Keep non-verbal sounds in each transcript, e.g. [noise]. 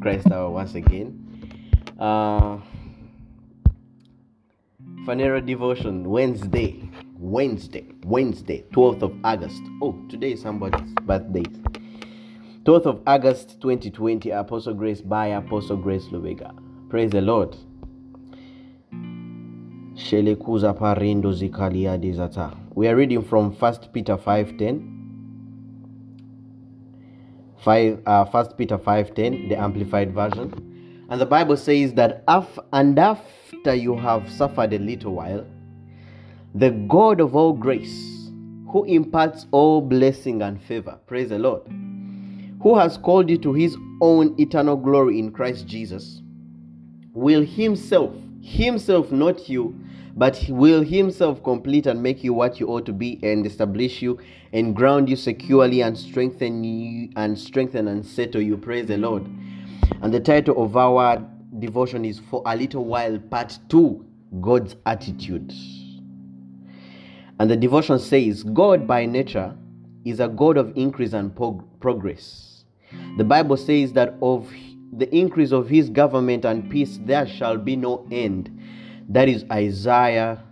Christ Hour once again. Uh, Phaneroo Devotion Wednesday, Wednesday, Wednesday, 12th of August. Oh, today is somebody's birthday. 12th of August 2020, Apostle Grace by Apostle Grace Lubega. Praise the Lord. We are reading from 1 Peter 5:10. 5 uh, 1 Peter 5:10, the amplified version. And the Bible says that af- and after you have suffered a little while, the God of all grace, who imparts all blessing and favor, praise the Lord, who has called you to his own eternal glory in Christ Jesus, will himself, himself, not you, but he will himself complete and make you what you ought to be and establish you and ground you securely and strengthen you and strengthen and settle you. Praise the lord. And the title of our devotion is for a little while part 2 god's attitude. And the devotion says god by nature is a god of increase and prog- progress. The bible says that of the increase of his government and peace there shall be no end that is Isaiah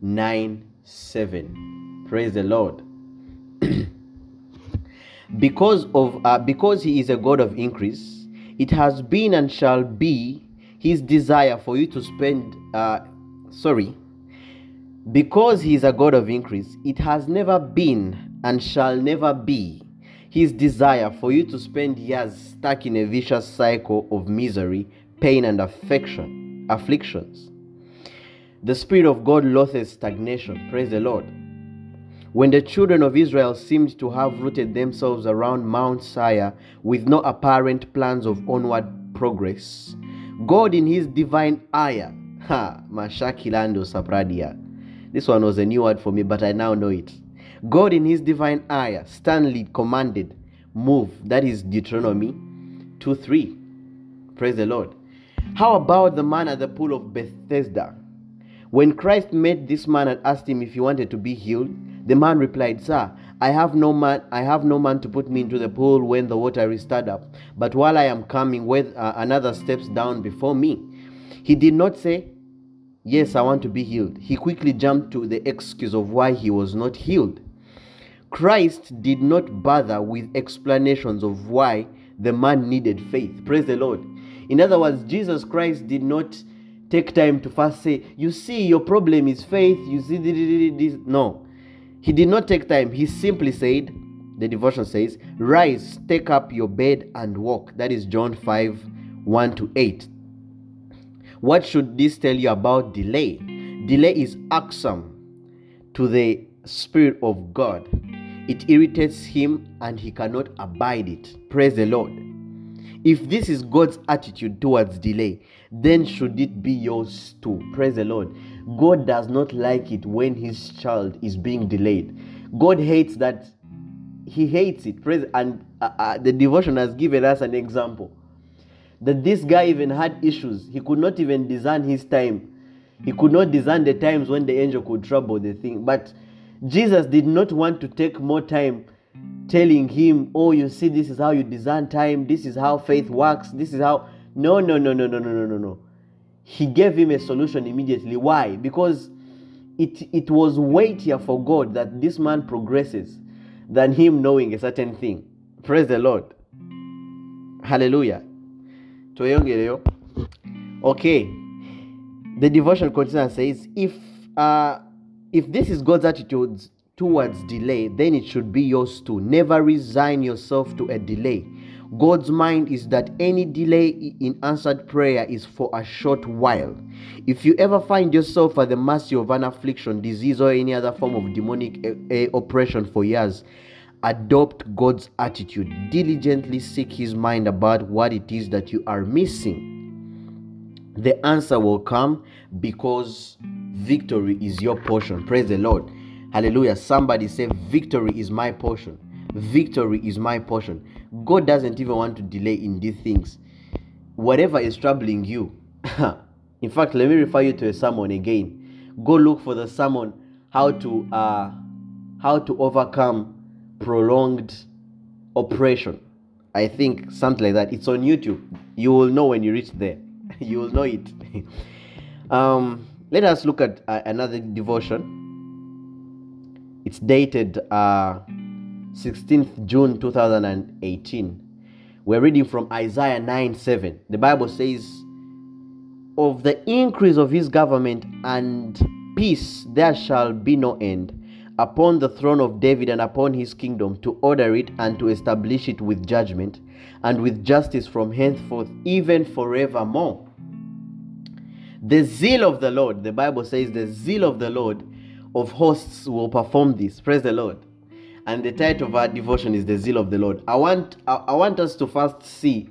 9 7. Praise the Lord. [clears throat] because of uh, because he is a God of increase, it has been and shall be his desire for you to spend uh, sorry because he is a God of increase, it has never been and shall never be his desire for you to spend years stuck in a vicious cycle of misery, pain, and affection, afflictions. The Spirit of God loathes stagnation. Praise the Lord. When the children of Israel seemed to have rooted themselves around Mount Seir with no apparent plans of onward progress, God, in His divine ire, [laughs] ha, Mashakilando Sapradia. This one was a new word for me, but I now know it. God, in His divine ire, sternly commanded, move. That is Deuteronomy 2 3. Praise the Lord. How about the man at the pool of Bethesda? When Christ met this man and asked him if he wanted to be healed, the man replied, Sir, I have no man I have no man to put me into the pool when the water is stirred up. But while I am coming, with uh, another steps down before me. He did not say, Yes, I want to be healed. He quickly jumped to the excuse of why he was not healed. Christ did not bother with explanations of why the man needed faith. Praise the Lord. In other words, Jesus Christ did not take time to first say, You see, your problem is faith. You see, this. No. He did not take time. He simply said, The devotion says, Rise, take up your bed and walk. That is John 5 1 to 8. What should this tell you about delay? Delay is irksome to the Spirit of God. It irritates him and he cannot abide it. Praise the Lord. If this is God's attitude towards delay, then should it be yours too. Praise the Lord. God does not like it when his child is being delayed. God hates that. He hates it. Praise and uh, uh, the devotion has given us an example that this guy even had issues. He could not even design his time. He could not design the times when the angel could trouble the thing. But Jesus did not want to take more time telling him, Oh, you see, this is how you design time, this is how faith works, this is how. No, no, no, no, no, no, no, no, no. He gave him a solution immediately. Why? Because it, it was weightier for God that this man progresses than him knowing a certain thing. Praise the Lord. Hallelujah. Okay. The devotion continues and says, if uh if this is God's attitude towards delay, then it should be yours too. Never resign yourself to a delay. God's mind is that any delay in answered prayer is for a short while. If you ever find yourself at the mercy of an affliction, disease, or any other form of demonic uh, uh, oppression for years, adopt God's attitude. Diligently seek His mind about what it is that you are missing. The answer will come because victory is your portion. Praise the Lord. Hallelujah. Somebody say, Victory is my portion. Victory is my portion. God doesn't even want to delay in these things. Whatever is troubling you, [laughs] in fact, let me refer you to a sermon again. Go look for the sermon how to uh, how to overcome prolonged oppression. I think something like that. It's on YouTube. You will know when you reach there. [laughs] you will know it. [laughs] um, let us look at uh, another devotion. It's dated uh, 16th June 2018. We're reading from Isaiah 9 7. The Bible says, Of the increase of his government and peace there shall be no end upon the throne of David and upon his kingdom to order it and to establish it with judgment and with justice from henceforth, even forevermore. The zeal of the Lord, the Bible says, the zeal of the Lord of hosts will perform this. Praise the Lord. And the title of our devotion is The Zeal of the Lord. I want I, I want us to first see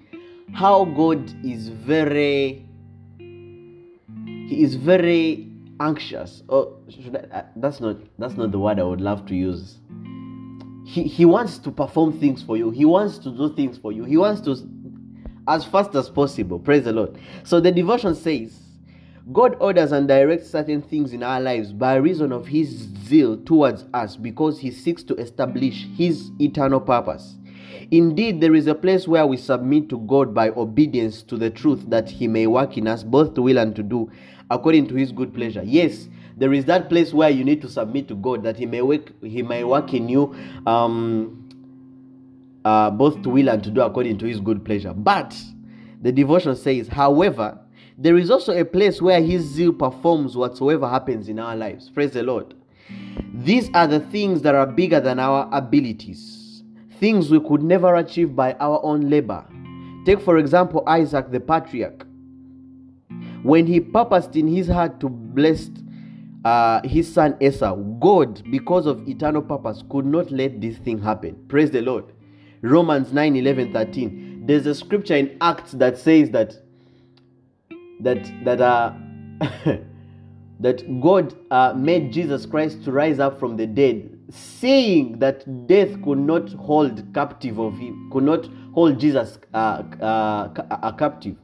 how God is very he is very anxious. Oh, I, uh, that's not that's not the word I would love to use. He he wants to perform things for you. He wants to do things for you. He wants to as fast as possible. Praise the Lord. So the devotion says God orders and directs certain things in our lives by reason of His zeal towards us because He seeks to establish His eternal purpose. Indeed, there is a place where we submit to God by obedience to the truth that He may work in us both to will and to do according to His good pleasure. Yes, there is that place where you need to submit to God that He may work, He may work in you um, uh, both to will and to do according to His good pleasure. But the devotion says, however, there is also a place where his zeal performs whatsoever happens in our lives. Praise the Lord. These are the things that are bigger than our abilities, things we could never achieve by our own labor. Take, for example, Isaac the patriarch. When he purposed in his heart to bless uh, his son Esau, God, because of eternal purpose, could not let this thing happen. Praise the Lord. Romans 9 11 13. There's a scripture in Acts that says that that that uh, [laughs] that God uh, made Jesus Christ to rise up from the dead, saying that death could not hold captive of him, could not hold Jesus uh, uh, a captive.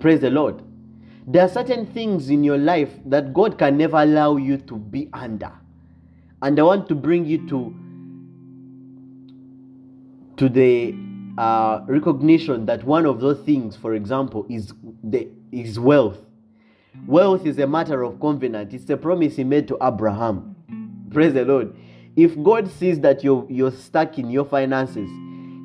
Praise the Lord. There are certain things in your life that God can never allow you to be under, and I want to bring you to to the uh, recognition that one of those things, for example, is the is wealth. Wealth is a matter of covenant. It's a promise he made to Abraham. Praise the Lord. If God sees that you're you're stuck in your finances,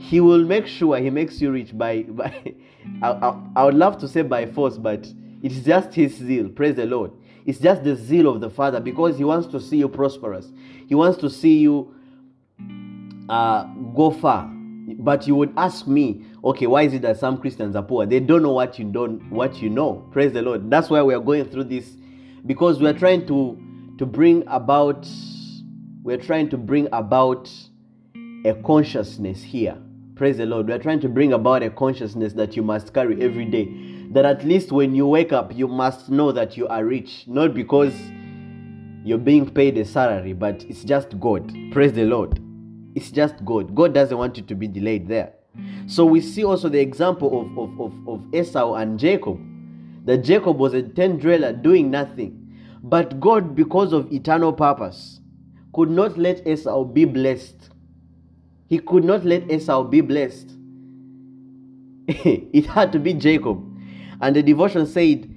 He will make sure He makes you rich by [laughs] by. I, I, I would love to say by force, but it's just His zeal. Praise the Lord. It's just the zeal of the Father because He wants to see you prosperous. He wants to see you uh, go far but you would ask me okay why is it that some christians are poor? They don't know what you don't what you know. Praise the lord. That's why we are going through this because we are trying to to bring about we're trying to bring about a consciousness here. Praise the lord. We're trying to bring about a consciousness that you must carry every day. That at least when you wake up you must know that you are rich. Not because you're being paid a salary but it's just god. Praise the lord it's just God. God doesn't want you to be delayed there. So we see also the example of, of, of, of Esau and Jacob. That Jacob was a tent dweller doing nothing. But God, because of eternal purpose, could not let Esau be blessed. He could not let Esau be blessed. [laughs] it had to be Jacob. And the devotion said,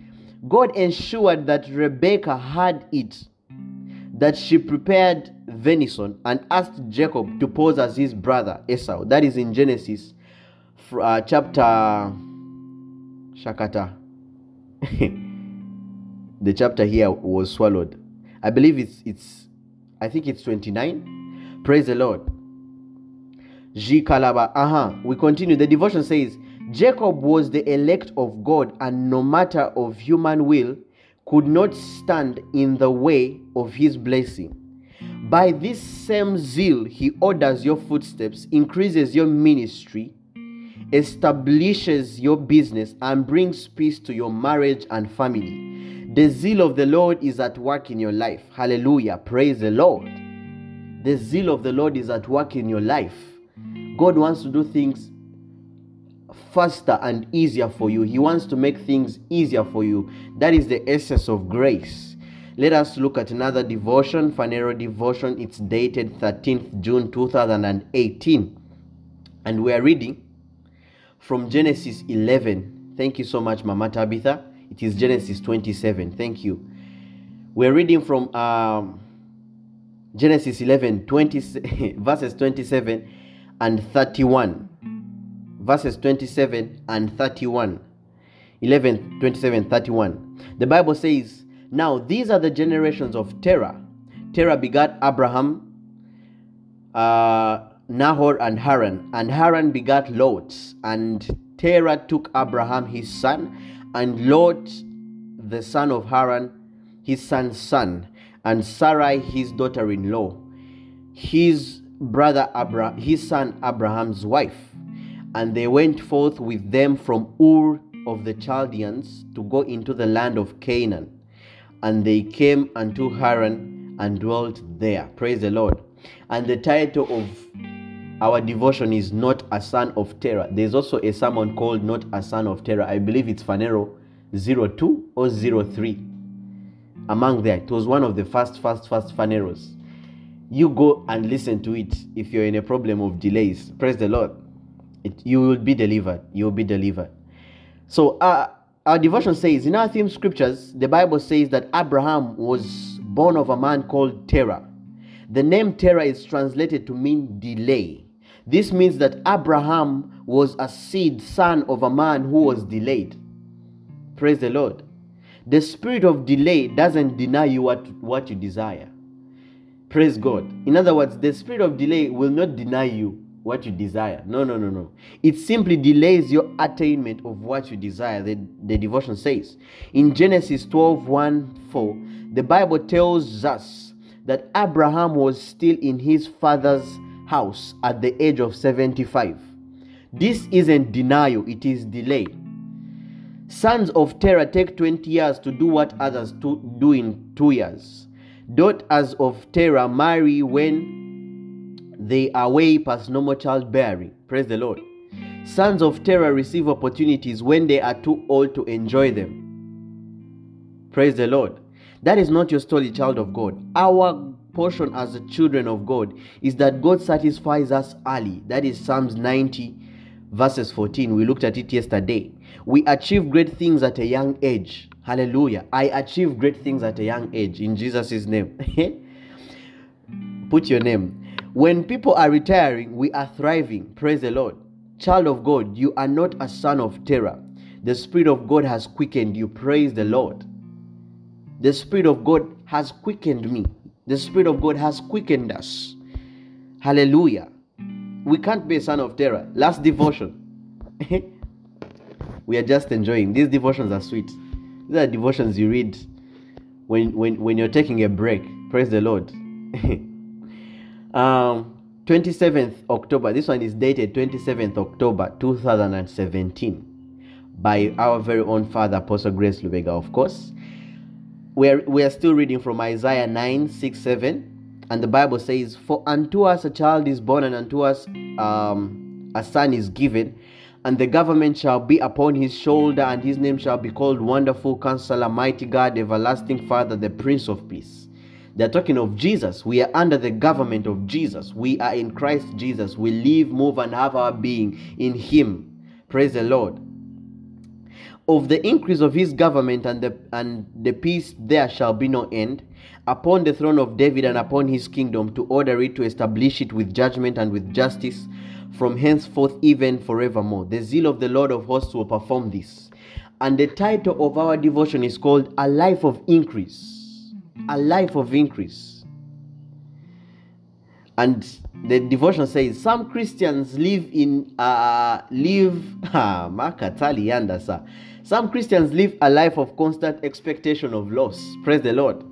God ensured that Rebekah had it, that she prepared venison and asked Jacob to pose as his brother Esau. That is in Genesis uh, chapter Shakata. [laughs] the chapter here was swallowed. I believe it's it's I think it's 29. Praise the Lord. G Kalaba. Uh-huh. We continue. The devotion says Jacob was the elect of God, and no matter of human will could not stand in the way of his blessing. By this same zeal, he orders your footsteps, increases your ministry, establishes your business, and brings peace to your marriage and family. The zeal of the Lord is at work in your life. Hallelujah. Praise the Lord. The zeal of the Lord is at work in your life. God wants to do things faster and easier for you. He wants to make things easier for you. That is the essence of grace. Let us look at another devotion, Phaneroo devotion. It's dated 13th June 2018. And we are reading from Genesis 11. Thank you so much, Mama Tabitha. It is Genesis 27. Thank you. We're reading from um, Genesis 11, 20, [laughs] verses 27 and 31. Verses 27 and 31. 11, 27, 31. The Bible says, Now these are the generations of Terah. Terah begat Abraham, uh, Nahor, and Haran. And Haran begat Lot. And Terah took Abraham his son, and Lot, the son of Haran, his son's son, and Sarai his daughter-in-law, his brother Abraham, his son Abraham's wife. And they went forth with them from Ur of the Chaldeans to go into the land of Canaan. And they came unto Haran and dwelt there. Praise the Lord. And the title of our devotion is Not a Son of Terah. There's also a sermon called Not a Son of Terah. I believe it's Phaneroo 02 or 03 among there. It was one of the first, first, first Phaneroos. You go and listen to it if you're in a problem of delays. Praise the Lord. It, you will be delivered. You will be delivered. So, uh, our devotion says in our theme scriptures, the Bible says that Abraham was born of a man called Terah. The name Terah is translated to mean delay. This means that Abraham was a seed son of a man who was delayed. Praise the Lord. The spirit of delay doesn't deny you what, what you desire. Praise God. In other words, the spirit of delay will not deny you what you desire. No, no, no, no. It simply delays your attainment of what you desire, the, the devotion says. In Genesis 12 1 4, the Bible tells us that Abraham was still in his father's house at the age of 75. This isn't denial, it is delay. Sons of Terah take 20 years to do what others do in two years. Daughters of Terah marry when they are way past normal childbearing. Praise the Lord. Sons of Terah receive opportunities when they are too old to enjoy them. Praise the Lord. That is not your story, child of God. Our portion as the children of God is that God satisfies us early. That is Psalms 90, verses 14. We looked at it yesterday. We achieve great things at a young age. Hallelujah. I achieve great things at a young age in Jesus' name. [laughs] Put your name. When people are retiring, we are thriving. Praise the Lord. Child of God, you are not a son of Terah. The Spirit of God has quickened you. Praise the Lord. The Spirit of God has quickened me. The Spirit of God has quickened us. Hallelujah. We can't be a son of Terah. Last devotion. [laughs] we are just enjoying. These devotions are sweet. These are devotions you read when when when you're taking a break. Praise the Lord. [laughs] um 27th October. This one is dated 27th October 2017 by our very own father Apostle Grace Lubega, of course. We're, we are still reading from Isaiah 9 6 7. And the Bible says, For unto us a child is born, and unto us um, a son is given, and the government shall be upon his shoulder, and his name shall be called Wonderful Counselor, Mighty God, Everlasting Father, the Prince of Peace. They're talking of Jesus. We are under the government of Jesus. We are in Christ Jesus. We live, move, and have our being in Him. Praise the Lord. Of the increase of his government and the and the peace there shall be no end upon the throne of David and upon his kingdom to order it to establish it with judgment and with justice from henceforth even forevermore. The zeal of the Lord of hosts will perform this. And the title of our devotion is called A Life of Increase. A Life of Increase. And the devotion says some Christians live in uh live [laughs] some Christians live a life of constant expectation of loss. Praise the Lord.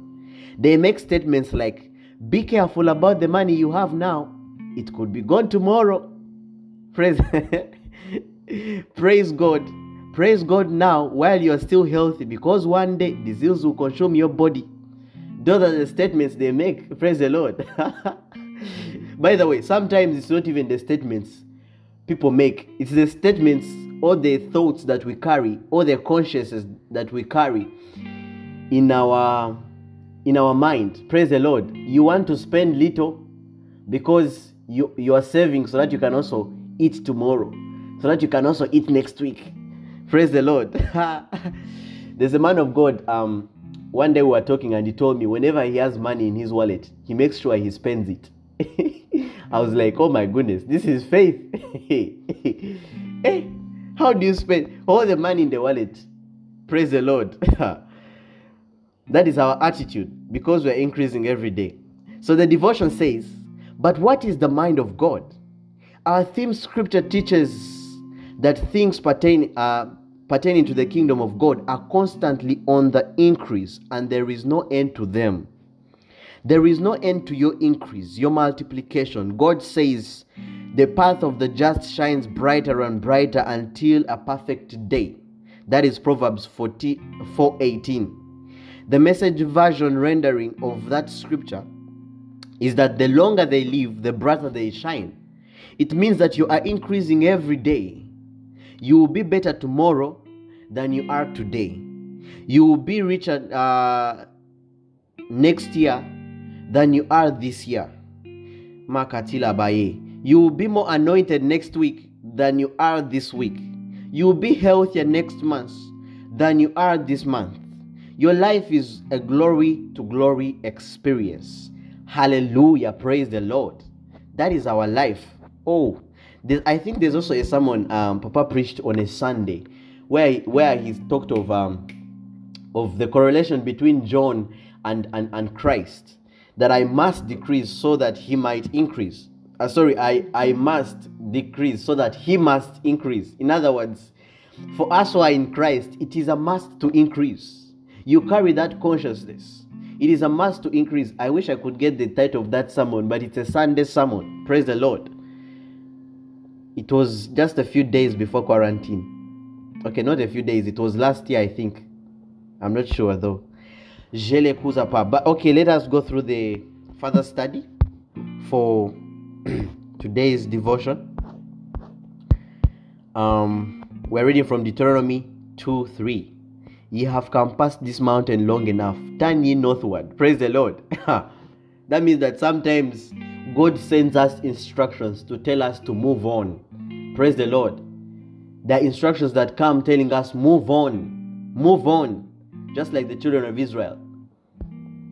They make statements like, Be careful about the money you have now. It could be gone tomorrow. [laughs] Praise, [laughs] Praise God. Praise God now while you are still healthy because one day disease will consume your body. Those are the statements they make. Praise the Lord. [laughs] By the way, sometimes it's not even the statements people make, it's the statements or the thoughts that we carry or the consciousness that we carry in our in our mind praise the lord you want to spend little because you you are saving so that you can also eat tomorrow so that you can also eat next week. Praise the Lord. [laughs] There's a man of God. Um, one day we were talking and he told me whenever he has money in his wallet, he makes sure he spends it. [laughs] I was like, oh my goodness, this is faith. hey, [laughs] how do you spend all the money in the wallet? Praise the Lord. [laughs] that is our attitude because we're increasing every day. So the devotion says, but what is the mind of God? Our theme scripture teaches that things pertain, uh, pertaining to the kingdom of God are constantly on the increase and there is no end to them. There is no end to your increase, your multiplication. God says, The path of the just shines brighter and brighter until a perfect day. That is Proverbs 4:18. The message version rendering of that scripture is that the longer they live, the brighter they shine. It means that you are increasing every day. You will be better tomorrow than you are today. You will be richer uh, next year than you are this year. Makatila Baye. You will be more anointed next week than you are this week. You will be healthier next month than you are this month. Your life is a glory to glory experience. Hallelujah. Praise the Lord. That is our life. Oh, I think there's also a sermon um, Papa preached on a Sunday where where he talked of um, of the correlation between John and, and, and Christ that I must decrease so that he might increase. Uh, sorry, I, I must decrease so that he must increase. In other words, for us who are in Christ, it is a must to increase. You carry that consciousness. It is a must to increase. I wish I could get the title of that sermon, but it's a Sunday sermon. Praise the Lord. It was just a few days before quarantine. Okay, not a few days. It was last year, I think. I'm not sure though. But okay, let us go through the further study for [clears throat] today's devotion. Um, we're reading from Deuteronomy 2 3. Ye have come past this mountain long enough. Turn ye northward. Praise the Lord. [laughs] that means that sometimes God sends us instructions to tell us to move on. Praise the Lord. Are instructions that come telling us, move on, move on just like the children of Israel.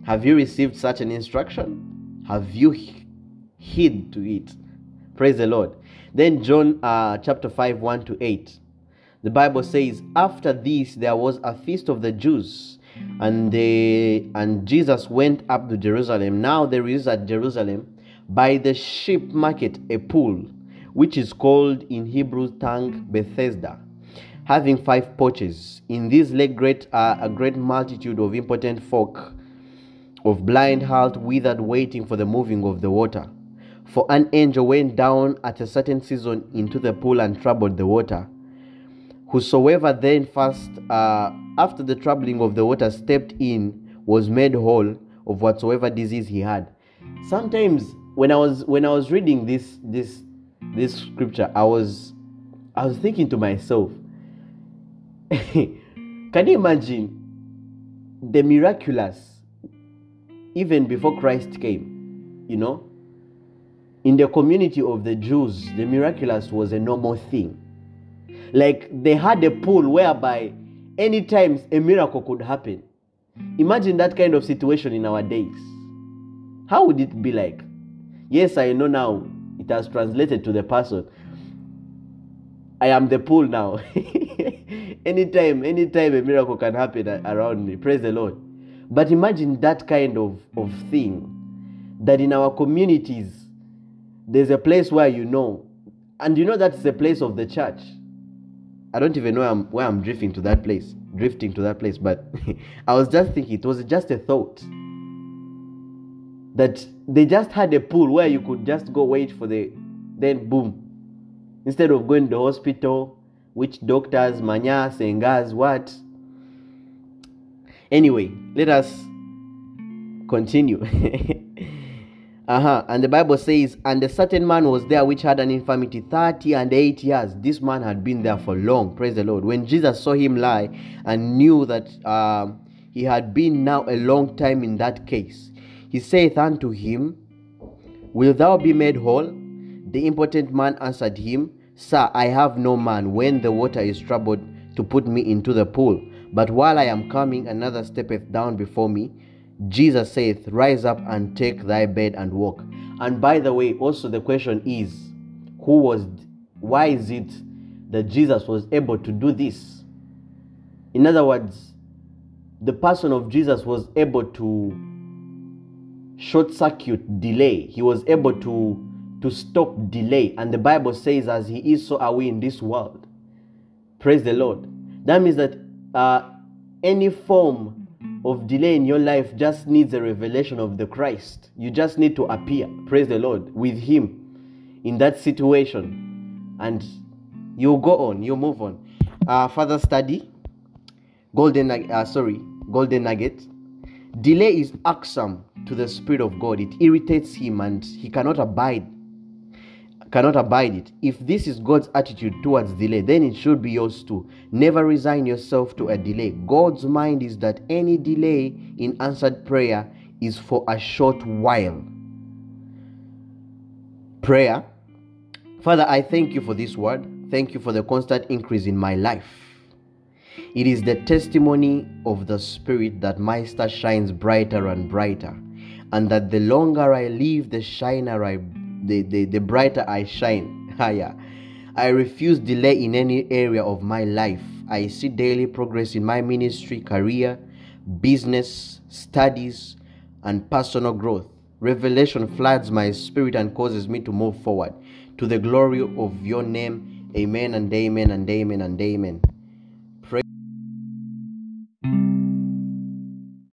Have you received such an instruction? Have you heed to it? Praise the Lord. Then John uh, chapter 5, 1 to 8. The Bible says, After this there was a feast of the Jews, and they and Jesus went up to Jerusalem. Now there is at Jerusalem by the sheep market a pool, which is called in Hebrew tongue Bethesda having five porches. In these lay great uh, a great multitude of impotent folk, of blind, halt, withered, waiting for the moving of the water. For an angel went down at a certain season into the pool and troubled the water. Whosoever then first, uh, after the troubling of the water, stepped in, was made whole of whatsoever disease he had. Sometimes when I was when I was reading this this this scripture, I was I was thinking to myself, [laughs] Can you imagine the miraculous even before Christ came? You know, in the community of the Jews, the miraculous was a normal thing. Like they had a pool whereby any times a miracle could happen. Imagine that kind of situation in our days. How would it be like? Yes, I know now it has translated to the person. I am the pool now. [laughs] anytime, anytime a miracle can happen around me. Praise the Lord. But imagine that kind of, of thing that in our communities, there's a place where you know, and you know that's the place of the church. I don't even know where I'm, where I'm drifting to that place, drifting to that place, but [laughs] I was just thinking, it was just a thought that they just had a pool where you could just go wait for the, then boom, instead of going to the hospital which doctors manya sengas what? Anyway let us continue. [laughs] Uh-huh. And the bible says and a certain man was there which had an infirmity 30 and 8 years. This man had been there for long. Praise the lord. When jesus saw him lie and knew that uh, he had been now a long time in that case he saith unto him Will thou be made whole? The impotent man answered him, Sir, I have no man when the water is troubled to put me into the pool. But while I am coming, another steppeth down before me. Jesus saith, Rise up and take thy bed and walk. And by the way, also the question is, who was, why is it that Jesus was able to do this? In other words, the person of Jesus was able to short circuit delay. He was able to to stop delay. And the Bible says, as he is, so are we in this world. Praise the Lord. That means that uh, any form of delay in your life just needs a revelation of the Christ. You just need to appear, praise the Lord, with Him in that situation. And you go on, you move on. Uh, further study, golden, uh, sorry, golden nugget. Delay is irksome to the Spirit of God. It irritates Him and He cannot abide cannot abide it. If this is God's attitude towards delay, then it should be yours too. Never resign yourself to a delay. God's mind is that any delay in answered prayer is for a short while. Prayer. Father, I thank you for this word. Thank you for the constant increase in my life. It is the testimony of the Spirit that my star shines brighter and brighter, and that the longer I live, the shiner I the, the, the brighter I shine [laughs] ah, higher. I refuse delay in any area of my life. I see daily progress in my ministry, career, business, studies, and personal growth. Revelation floods my spirit and causes me to move forward to the glory of your name. Amen and amen and amen and amen.